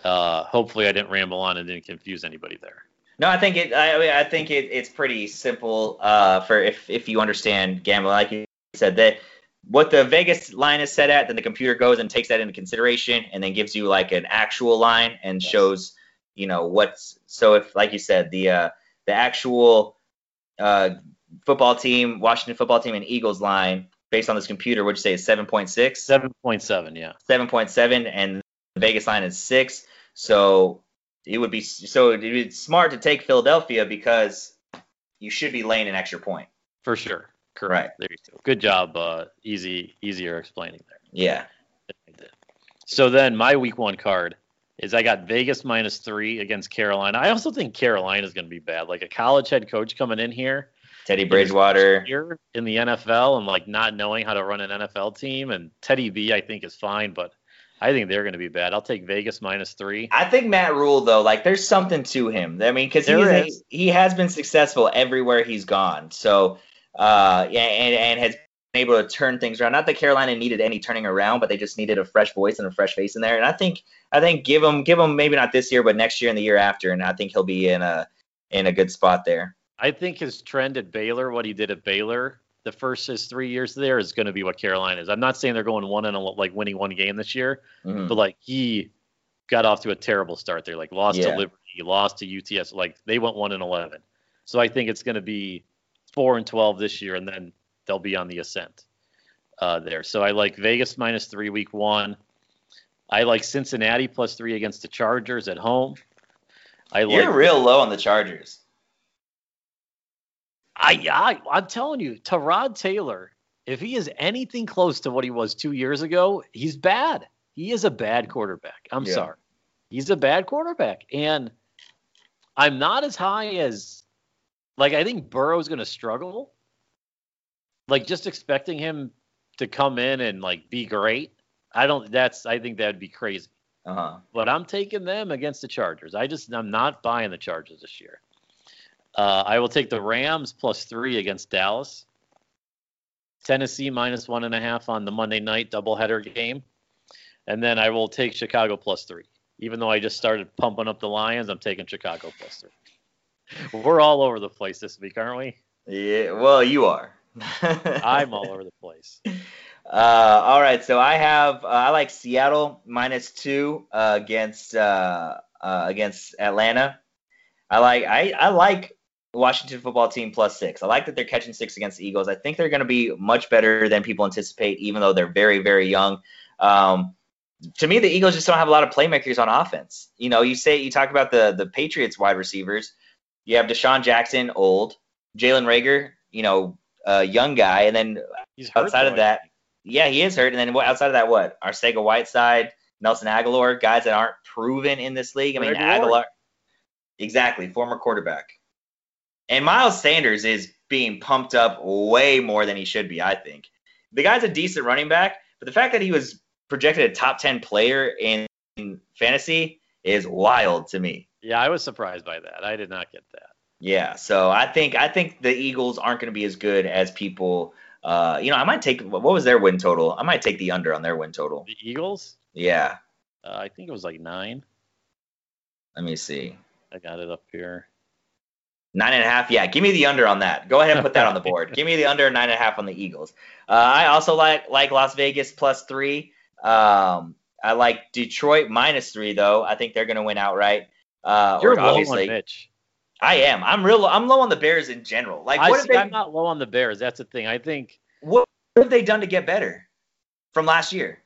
Uh, hopefully I didn't ramble on and didn't confuse anybody there. No, I think it. I, I think it, it's pretty simple. Uh, for if if you understand gambling, like you said, that what the Vegas line is set at, then the computer goes and takes that into consideration, and then gives you like an actual line and Yes. shows, you know, what's. So if, like you said, the uh, the actual uh, football team, Washington football team, and Eagles line based on this computer, would you say is seven point six? Seven point seven, yeah. 7.7 and the Vegas line is 6. So it would be so it would be smart to take Philadelphia because you should be laying an extra point. For sure. Correct. Right. There you go. Good job. Uh, easy, easier explaining there. Yeah. So then my week one card is I got Vegas minus three against Carolina. I also think Carolina is going to be bad. Like a college head coach coming in here Teddy Bridgewater. here in the NFL and like not knowing how to run an NFL team. And Teddy B, I think is fine, but I think they're going to be bad. I'll take Vegas minus three. I think Matt Rhule though, like there's something to him. I mean, because he he has been successful everywhere he's gone. So uh, yeah, and and has able to turn things around. Not that Carolina needed any turning around, but they just needed a fresh voice and a fresh face in there. And I think I think give him give him maybe not this year, but next year and the year after, and I think he'll be in a in a good spot there. I think his trend at Baylor, what he did at Baylor, the first his three years there is going to be what Carolina is. I'm not saying they're going one and a, like winning one game this year, Mhm. but like he got off to a terrible start there. Like lost Yeah. to Liberty, lost to UTS. Like they went one and eleven. So I think it's going to be four and twelve this year, and then they'll be on the ascent uh, there. So I like Vegas minus three week one. I like Cincinnati plus three against the Chargers at home. I like You're real low on the Chargers. I, I I'm telling you, Tyrod Taylor, if he is anything close to what he was two years ago, he's bad. He is a bad quarterback. I'm Yeah. sorry. He's a bad quarterback. And I'm not as high as like I think Burrow's gonna struggle. Like just expecting him to come in and like be great. I don't that's I think that'd be crazy. Uh huh. But I'm taking them against the Chargers. I just I'm not buying the Chargers this year. Uh, I will take the Rams plus three against Dallas. Tennessee minus one and a half on the Monday night doubleheader game, and then I will take Chicago plus three. Even though I just started pumping up the Lions, I'm taking Chicago plus three. We're all over the place this week, aren't we? Yeah, well, you are. I'm all over the place. Uh, all right, so I have uh, I like Seattle minus two uh, against uh, uh, against Atlanta. I like I, I like Washington football team plus six. I like that they're catching six against the Eagles. I think they're going to be much better than people anticipate, even though they're very very young. Um, to me, the Eagles just don't have a lot of playmakers on offense. You know, you say you talk about the the Patriots wide receivers. You have DeSean Jackson, old, Jalen Reagor. you know, a young guy, and then He's outside of that, yeah, he is hurt. And then what outside of that, what? Arcega Whiteside, Nelson Agholor, guys that aren't proven in this league. I mean, Ward. Agholor, exactly, former quarterback. And Miles Sanders is being pumped up way more than he should be, I think. The guy's a decent running back, but the fact that he was projected a top 10 player in fantasy is wild to me. Yeah, I was surprised by that. I did not get that. Yeah, so I think I think the Eagles aren't going to be as good as people. Uh, you know, I might take what was their win total? I might take the under on their win total. The Eagles, Yeah, uh, I think it was like nine. let me see, I got it up here. nine and a half. Yeah, give me the under on that. Go ahead and put that on the board. give me the under nine and a half on the Eagles. Uh, I also like like Las Vegas plus three. Um, I like Detroit minus three though. I think they're going to win outright. Uh, You're or obviously, on Mitch. I am. I'm real. I'm low on the Bears in general. Like, what have see, they? I'm not low on the Bears. That's the thing. I think what have they done to get better from last year?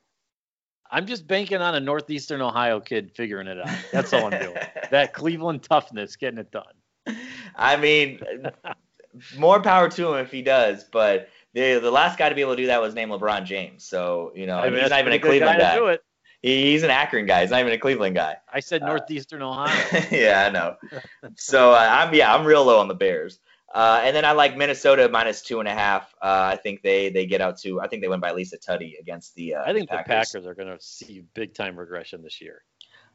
I'm just banking on a northeastern Ohio kid figuring it out. That's all I'm doing. that Cleveland toughness getting it done. I mean, more power to him if he does. But the the last guy to be able to do that was named LeBron James. So you know, I mean, he's not even a Cleveland guy guy. To do it. He, he's an Akron guy. He's not even a Cleveland guy. I said Uh, northeastern Ohio. yeah, I know. So uh, I'm yeah, I'm real low on the Bears. Uh, and then I like Minnesota minus two and a half. Uh, I think they they get out to. I think they win by at least a tutty against the. Uh, I think the Packers. Packers are going to see big time regression this year.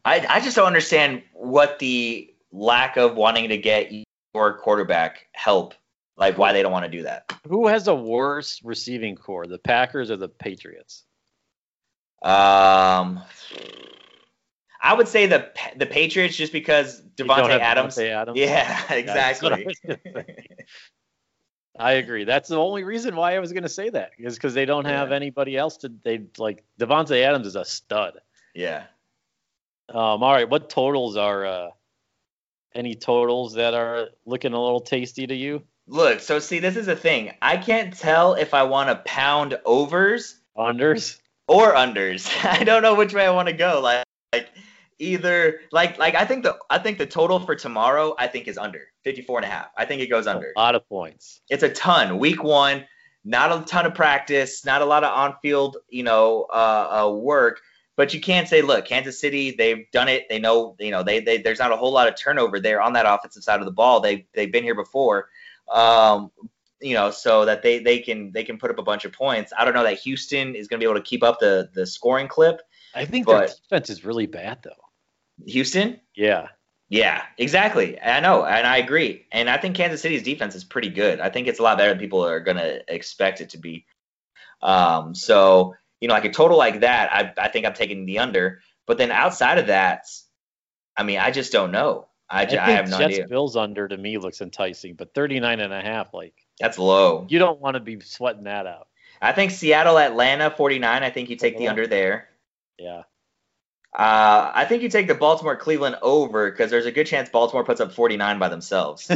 I, I just don't understand what the lack of wanting to get your quarterback help, like why they don't want to do that. Who has a worse receiving core, the Packers or the Patriots? Um, I would say the the Patriots just because Davante Adams. Davante Adams? Yeah, that's what I exactly. I agree. That's the only reason why I was going to say that is because they don't have Yeah. anybody else to. They like Davante Adams is a stud. yeah. Um, all right, what totals are uh, any totals that are looking a little tasty to you? Look, so see, this is the thing. I can't tell if I want to pound overs Unders? Or unders. I don't know which way I want to go. Like, like either like like I think the I think the total for tomorrow I think is under 54 and a half. I think it goes under. A lot of points. It's a ton. Week 1, not a ton of practice, not a lot of on-field, you know, uh, uh work, but you can't say look, Kansas City, they've done it. They know, you know, they, they there's not a whole lot of turnover there on that offensive side of the ball. They they've been here before. Um you know, so that they they can they can put up a bunch of points. I don't know that Houston is going to be able to keep up the the scoring clip. I think their defense is really bad though. Houston, Yeah. Yeah, exactly. I know, and I agree. And I think Kansas City's defense is pretty good. I think it's a lot better than people are going to expect it to be. Um, so you know, like a total like that, I I think I'm taking the under. But then outside of that, I mean, I just don't know. I, I I have no Jets idea. Bills under to me looks enticing, but 39 and a half, like That's low. you don't want to be sweating that out. I think Seattle, Atlanta, 49. I think you take the under there. Yeah. Uh, I think you take the Baltimore Cleveland over because there's a good chance Baltimore puts up 49 by themselves.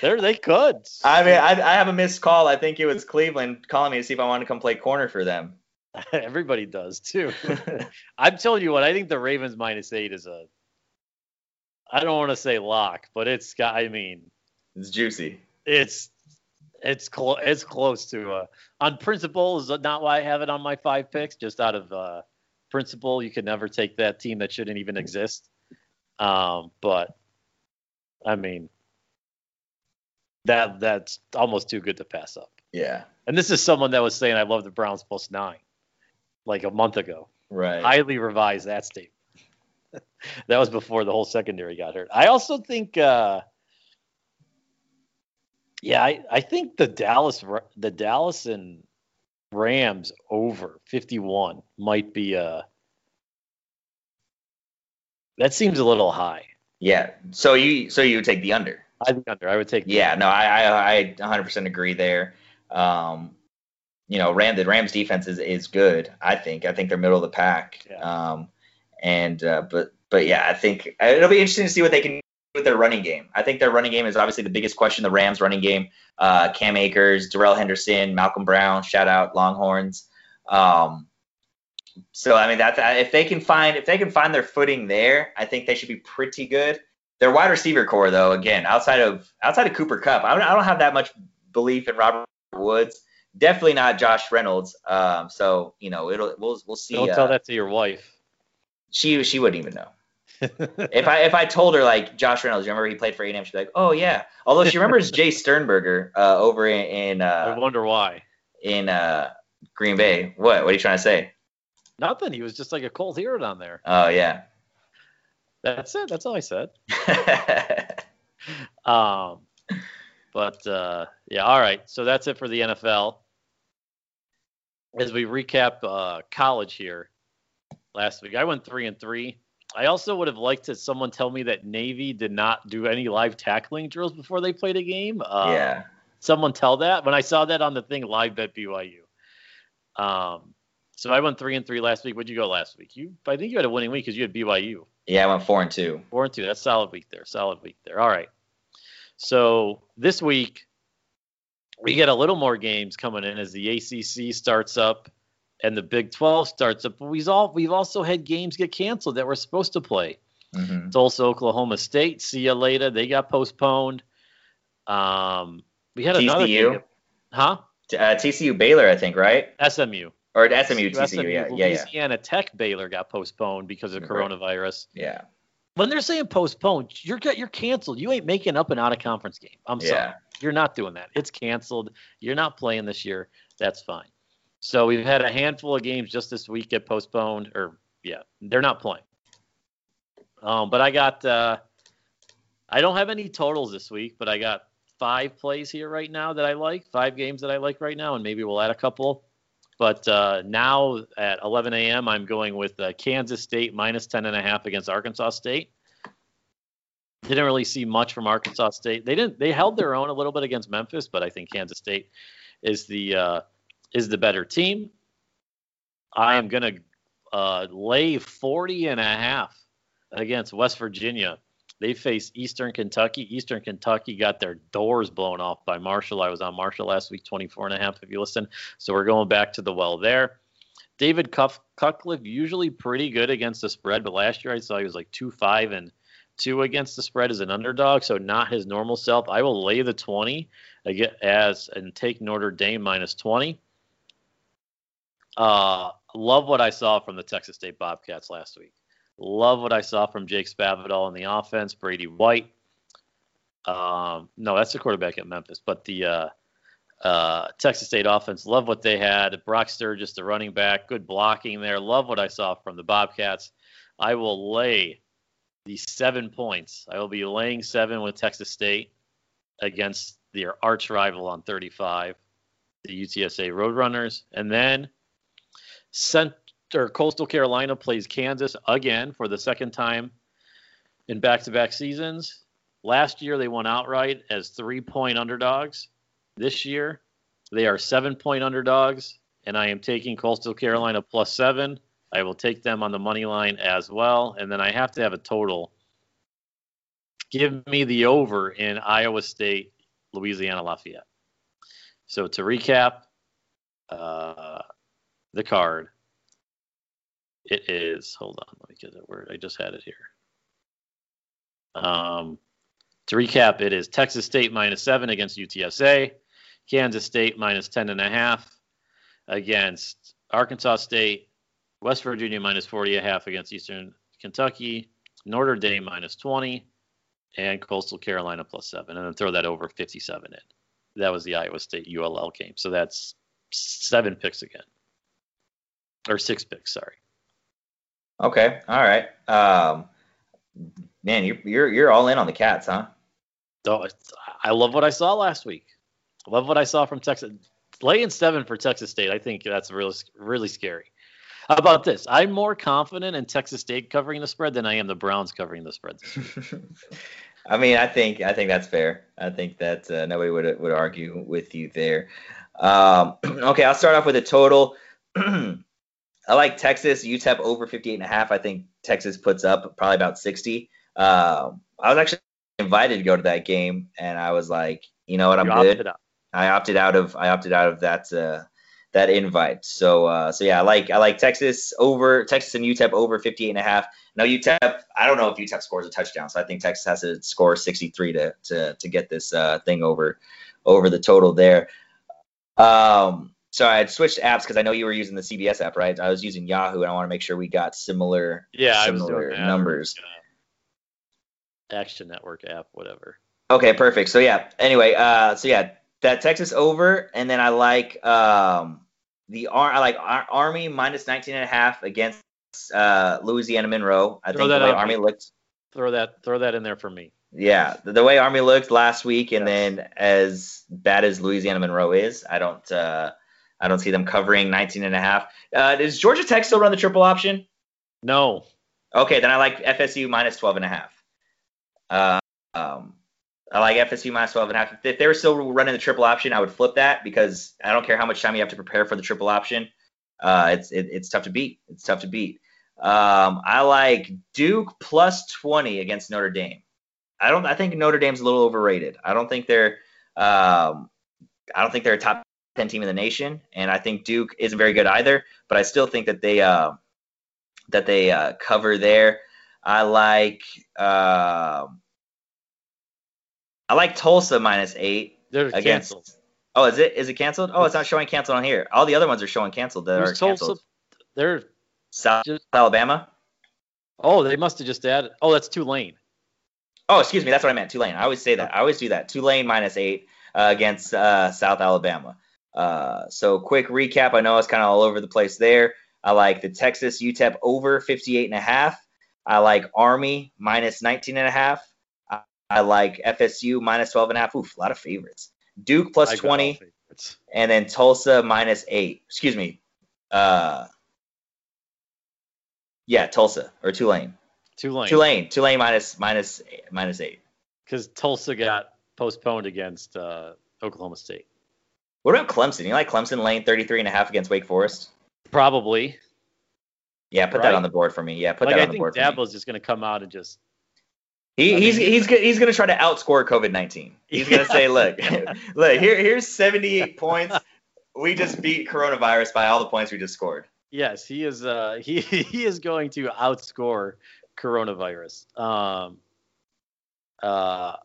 there they could. I mean, I, I have a missed call. I think it was Cleveland calling me to see if I wanted to come play corner for them. Everybody does too. I'm telling you what, I think the Ravens minus eight is a. I don't want to say lock, but it's got. I mean, It's juicy. it's it's close. It's close to. Uh, on principle is not why I have it on my five picks. Just out of uh, principle, you could never take that team that shouldn't even exist. Um, but I mean, that that's almost too good to pass up. Yeah. And this is someone that was saying I love the Browns plus nine, like a month ago. Right. Highly revised that statement. that was before the whole secondary got hurt. I also think uh, Yeah, I, I think the Dallas the Dallas and Rams over 51 might be a that seems a little high. Yeah. So you so you would take the under. I think under. I would take. Yeah. No, I I, I 100% agree there. Um, you know, Ram the Rams defense is, is good. I think. I think they're middle of the pack. Yeah. Um, and uh, but but yeah, I think it'll be interesting to see what they can with their running game. I think their running game is obviously the biggest question. The Rams running game. Uh, Cam Akers, Darrell Henderson, Malcolm Brown. Shout out Longhorns. Um, so I mean that if they can find if they can find their footing there, I think they should be pretty good. Their wide receiver core, though, again, outside of outside of Cooper Kupp, I don't, I don't have that much belief in Robert Woods. Definitely not Josh Reynolds. Um, so you know, it'll we'll we'll see. Don't uh, tell that to your wife. She she wouldn't even know. If I if I told her like Josh Reynolds, remember he played for A&M, she'd be like, oh yeah. Although she remembers Jace Sternberger uh, over in, in uh, I wonder why in uh, Green Bay. What what are you trying to say? Nothing. He was just like a cold hero down there. Oh yeah. That's it. That's all I said. um, but uh, yeah, all right. So that's it for the NFL. As we recap uh, college here, last week I went three and three. I also would have liked to someone tell me that Navy did not do any live tackling drills before they played a game. Uh, yeah. Someone tell that when I saw that on the thing live bet BYU. Um, so I went three and three last week. Where'd you go last week? You, I think you had a winning week because you had BYU. Yeah, I went four and two. Four and two. That's solid week there. Solid week there. All right. So this week we get a little more games coming in as the ACC starts up and the Big 12 starts up. But we've all we've also had games get canceled that we're supposed to play. Mm-hmm. Tulsa, Oklahoma State. See you later. They got postponed. Um, we had TCU. another game. Huh? Uh, TCU Baylor, I think, right? SMU. Or SMU, TCU, SMU, yeah, yeah, Louisiana Tech Baylor got postponed because of coronavirus. Yeah. When they're saying postponed, you're you're canceled. You ain't making up an out of conference game. I'm sorry. You're not doing that. It's canceled. You're not playing this year. That's fine. So we've had a handful of games just this week get postponed, or yeah, they're not playing. Um, but I got uh, I don't have any totals this week, but I got five plays here right now that I like, five games that I like right now, and maybe we'll add a couple. But uh, now at 11 a.m., I'm going with uh, Kansas State minus 10 and a half against Arkansas State. Didn't really see much from Arkansas State. They didn't. They held their own a little bit against Memphis, but I think Kansas State is the uh, is the better team. I am going to uh, lay 40 and a half against West Virginia. They face Eastern Kentucky. Eastern Kentucky got their doors blown off by Marshall. I was on Marshall last week, 24 and a half if you listen. So we're going back to the well there. David Cuff, Cutcliffe usually pretty good against the spread, but last year I saw he was like two five and two against the spread as an underdog, so not his normal self. I will lay the 20 as and take Notre Dame minus 20. Uh, love what I saw from the Texas State Bobcats last week. Love what I saw from Jake Spavital in the offense. Brady White. Um, no, that's the quarterback at Memphis, but the uh, uh, Texas State offense. Love what they had. Brock Sturges, the running back, good blocking there. Love what I saw from the Bobcats. I will lay the seven points. I will be laying seven with Texas State against their arch rival on 35, the UTSA Roadrunners, and then sent or Coastal Carolina plays Kansas again for the second time in back-to-back seasons. Last year they won outright as three-point underdogs. This year they are seven-point underdogs, and I am taking Coastal Carolina plus seven. I will take them on the money line as well, and then I have to have a total. Give me the over in Iowa State, Louisiana Lafayette. So to recap, uh, the card it is. Hold on, let me get that word. I just had it here. Um, to recap, it is Texas State minus seven against UTSA, Kansas State minus ten and a half against Arkansas State, West Virginia minus 40 and a half against Eastern Kentucky, Notre Dame minus 20, and Coastal Carolina plus seven, and then throw that over 57 in. That was the Iowa State ULL game. So that's seven picks again, or six picks. Sorry. Okay. All right. Um, man, you're you're you're all in on the cats, huh? Oh, I love what I saw last week. I love what I saw from Texas. Laying seven for Texas State, I think that's really really scary. How about this? I'm more confident in Texas State covering the spread than I am the Browns covering the spread. I mean, I think I think that's fair. I think that uh, nobody would would argue with you there. Um, okay, I'll start off with a total. I like Texas UTEP over 58 and a half. I think Texas puts up probably about 60. Uh, I was actually invited to go to that game, and I was like, you know what, I'm you good. I opted out of I opted out of that uh, that invite. So uh, so yeah, I like I like Texas over Texas and UTEP over 58 and a half. Now UTEP, I don't know if UTEP scores a touchdown, so I think Texas has to score 63 to to to get this uh, thing over over the total there. Um, so I had switched apps because I know you were using the CBS app, right? I was using Yahoo, and I want to make sure we got similar yeah similar numbers. Action Network app, whatever. Okay, perfect. So yeah. Anyway, uh, so yeah, that Texas over, and then I like um the Ar- I like Ar- Army minus 19 and a half against uh, Louisiana Monroe. I throw think the way Army me. looked. Throw that throw that in there for me. Yeah, the, the way Army looked last week, and then as bad as Louisiana Monroe is, I don't uh, I don't see them covering 19 and a half. Uh, does Georgia Tech still run the triple option? No. Okay, then I like FSU minus 12 and a half. Uh, um, I like FSU minus 12 and a half. If they were still running the triple option, I would flip that because I don't care how much time you have to prepare for the triple option. Uh, it's it, it's tough to beat. It's tough to beat. Um, I like Duke plus 20 against Notre Dame. I don't. I think Notre Dame's a little overrated. I don't think they're. Um, I don't think they're a top 10 team in the nation, and I think Duke isn't very good either. But I still think that they uh, that they uh, cover there. I like. Uh, I like Tulsa minus eight. They're against. Canceled. Oh, is it? Is it canceled? Oh, it's not showing canceled on here. All the other ones are showing canceled. That are Tulsa? canceled. They're South just, Alabama. Oh, they must have just added. Oh, that's Tulane. Oh, excuse me. That's what I meant. Tulane. I always say that. I always do that. Tulane minus eight uh, against uh, South Alabama. Uh, so quick recap. I know it's kind of all over the place there. I like the Texas UTEP over 58 and a half. I like Army minus 19 and a half. I like FSU minus 12 and a half. Oof, a lot of favorites. Duke plus 20, and then Tulsa minus eight. Excuse me. Uh, yeah, Tulsa or Tulane. Tulane. Tulane. Tulane minus minus minus eight. Because Tulsa got postponed against uh, Oklahoma State. What about Clemson? You like Clemson lane 33 and a half against Wake Forest? Probably. Yeah, put right? that on the board for me. Yeah, put like, that on I the board. I think Dabo's just going to come out and just he, he's he's he's gonna try to outscore COVID nineteen. He's gonna say, look, look here here's seventy eight points. We just beat coronavirus by all the points we just scored. Yes, he is. Uh, he he is going to outscore coronavirus. Um, uh,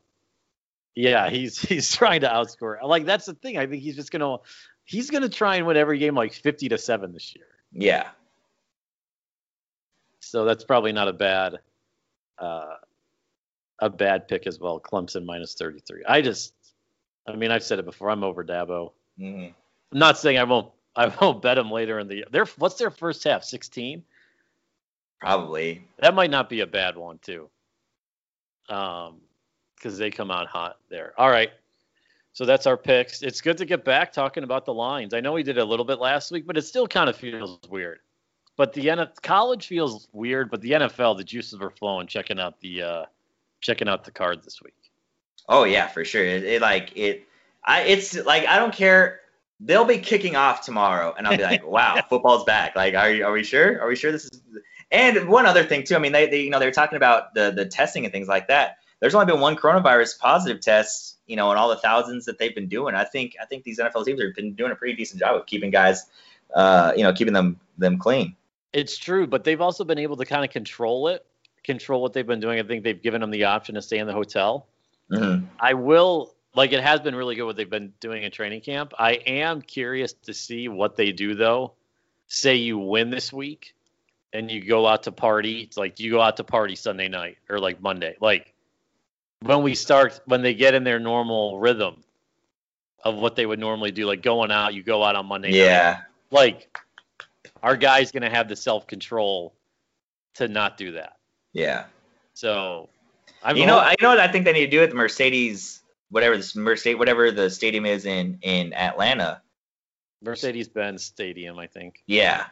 yeah, he's he's trying to outscore. Like that's the thing. I think he's just gonna he's gonna try and win every game like fifty to seven this year. Yeah. So that's probably not a bad uh, a bad pick as well. Clemson minus 33. I just, I mean, I've said it before. I'm over Dabo. Mm-hmm. I'm not saying I won't. I won't bet him later in the. Year. Their what's their first half? 16. Probably. That might not be a bad one too. Um, because they come out hot there. All right. So that's our picks. It's good to get back talking about the lines. I know we did a little bit last week, but it still kind of feels weird. But the N- college feels weird, but the NFL, the juices were flowing. Checking out the uh, checking out the card this week. Oh yeah, for sure. It, it like it. I it's like I don't care. They'll be kicking off tomorrow, and I'll be like, "Wow, football's back!" Like, are you, are we sure? Are we sure this is? And one other thing too. I mean, they, they you know they're talking about the the testing and things like that. There's only been one coronavirus positive test, you know, in all the thousands that they've been doing. I think I think these NFL teams have been doing a pretty decent job of keeping guys, uh, you know, keeping them them clean. It's true, but they've also been able to kind of control it control what they've been doing. I think they've given them the option to stay in the hotel. Mm-hmm. I will like it has been really good what they've been doing in training camp. I am curious to see what they do though. Say you win this week and you go out to party. It's like do you go out to party Sunday night or like Monday. Like when we start when they get in their normal rhythm of what they would normally do, like going out, you go out on Monday yeah. Night. Like our guy's gonna have the self control to not do that. Yeah. So, I'm you know, I know what I think they need to do with the Mercedes whatever the Mercedes, whatever the stadium is in in Atlanta. Mercedes-Benz Stadium, I think. Yeah,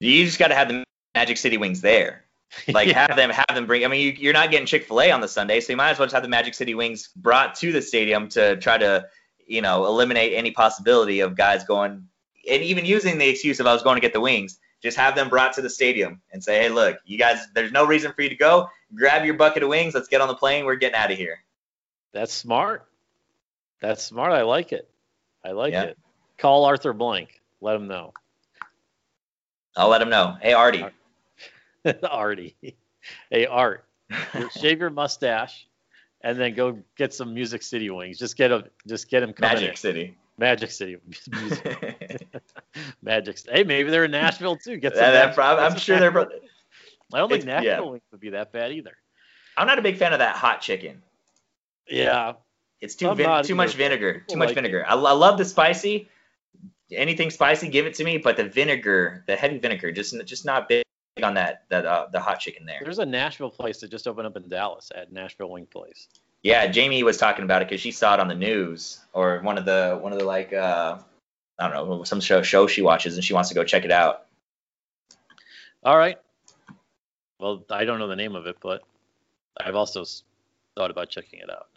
you just got to have the Magic City Wings there. Like Yeah. have them have them bring. I mean, you, you're not getting Chick Fil A on the Sunday, so you might as well just have the Magic City Wings brought to the stadium to try to, you know, eliminate any possibility of guys going and even using the excuse of I was going to get the wings. Just have them brought to the stadium and say, hey, look, you guys, there's no reason for you to go. Grab your bucket of wings. Let's get on the plane. We're getting out of here. That's smart. That's smart. I like it. I like Yeah. it. Call Arthur Blank. Let him know. I'll let him know. Hey, Artie. Artie. Hey, Art. shave your mustache and then go get some Music City wings. Just get a just get him coming Magic in. City. Magic City. Magic. Hey, maybe they're in Nashville too. Get some. That- that Nashville- I'm sure they're. Nashville- I don't think it's- yeah. Nashville wings would be that bad either. I'm not a big fan of that hot chicken. Yeah. It's too vin- too much vinegar. People Too much like vinegar. I, I love the spicy. Anything spicy, give it to me. But the vinegar, the heavy vinegar, just just not big on that that uh, the hot chicken there. There's a Nashville place that just opened up in Dallas at Nashville Wing Place. Yeah, Jamie was talking about it because she saw it on the news or one of the one of the like uh, I don't know some show show she watches and she wants to go check it out. All right. Well, I don't know the name of it, but I've also thought about checking it out.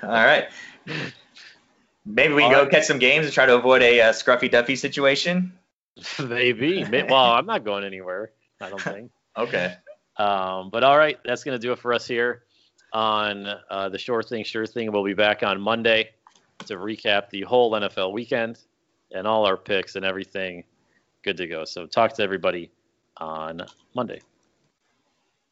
All right. Maybe we can go right. catch some games and try to avoid a uh, Scruffy Duffy situation. Maybe. May- Well, I'm not going anywhere. I don't think. Okay. Um, but all right, that's going to do it for us here on uh, the Sure Thing, Sure Thing. We'll be back on Monday to recap the whole NFL weekend and all our picks and everything. Good to go. So talk to everybody on Monday.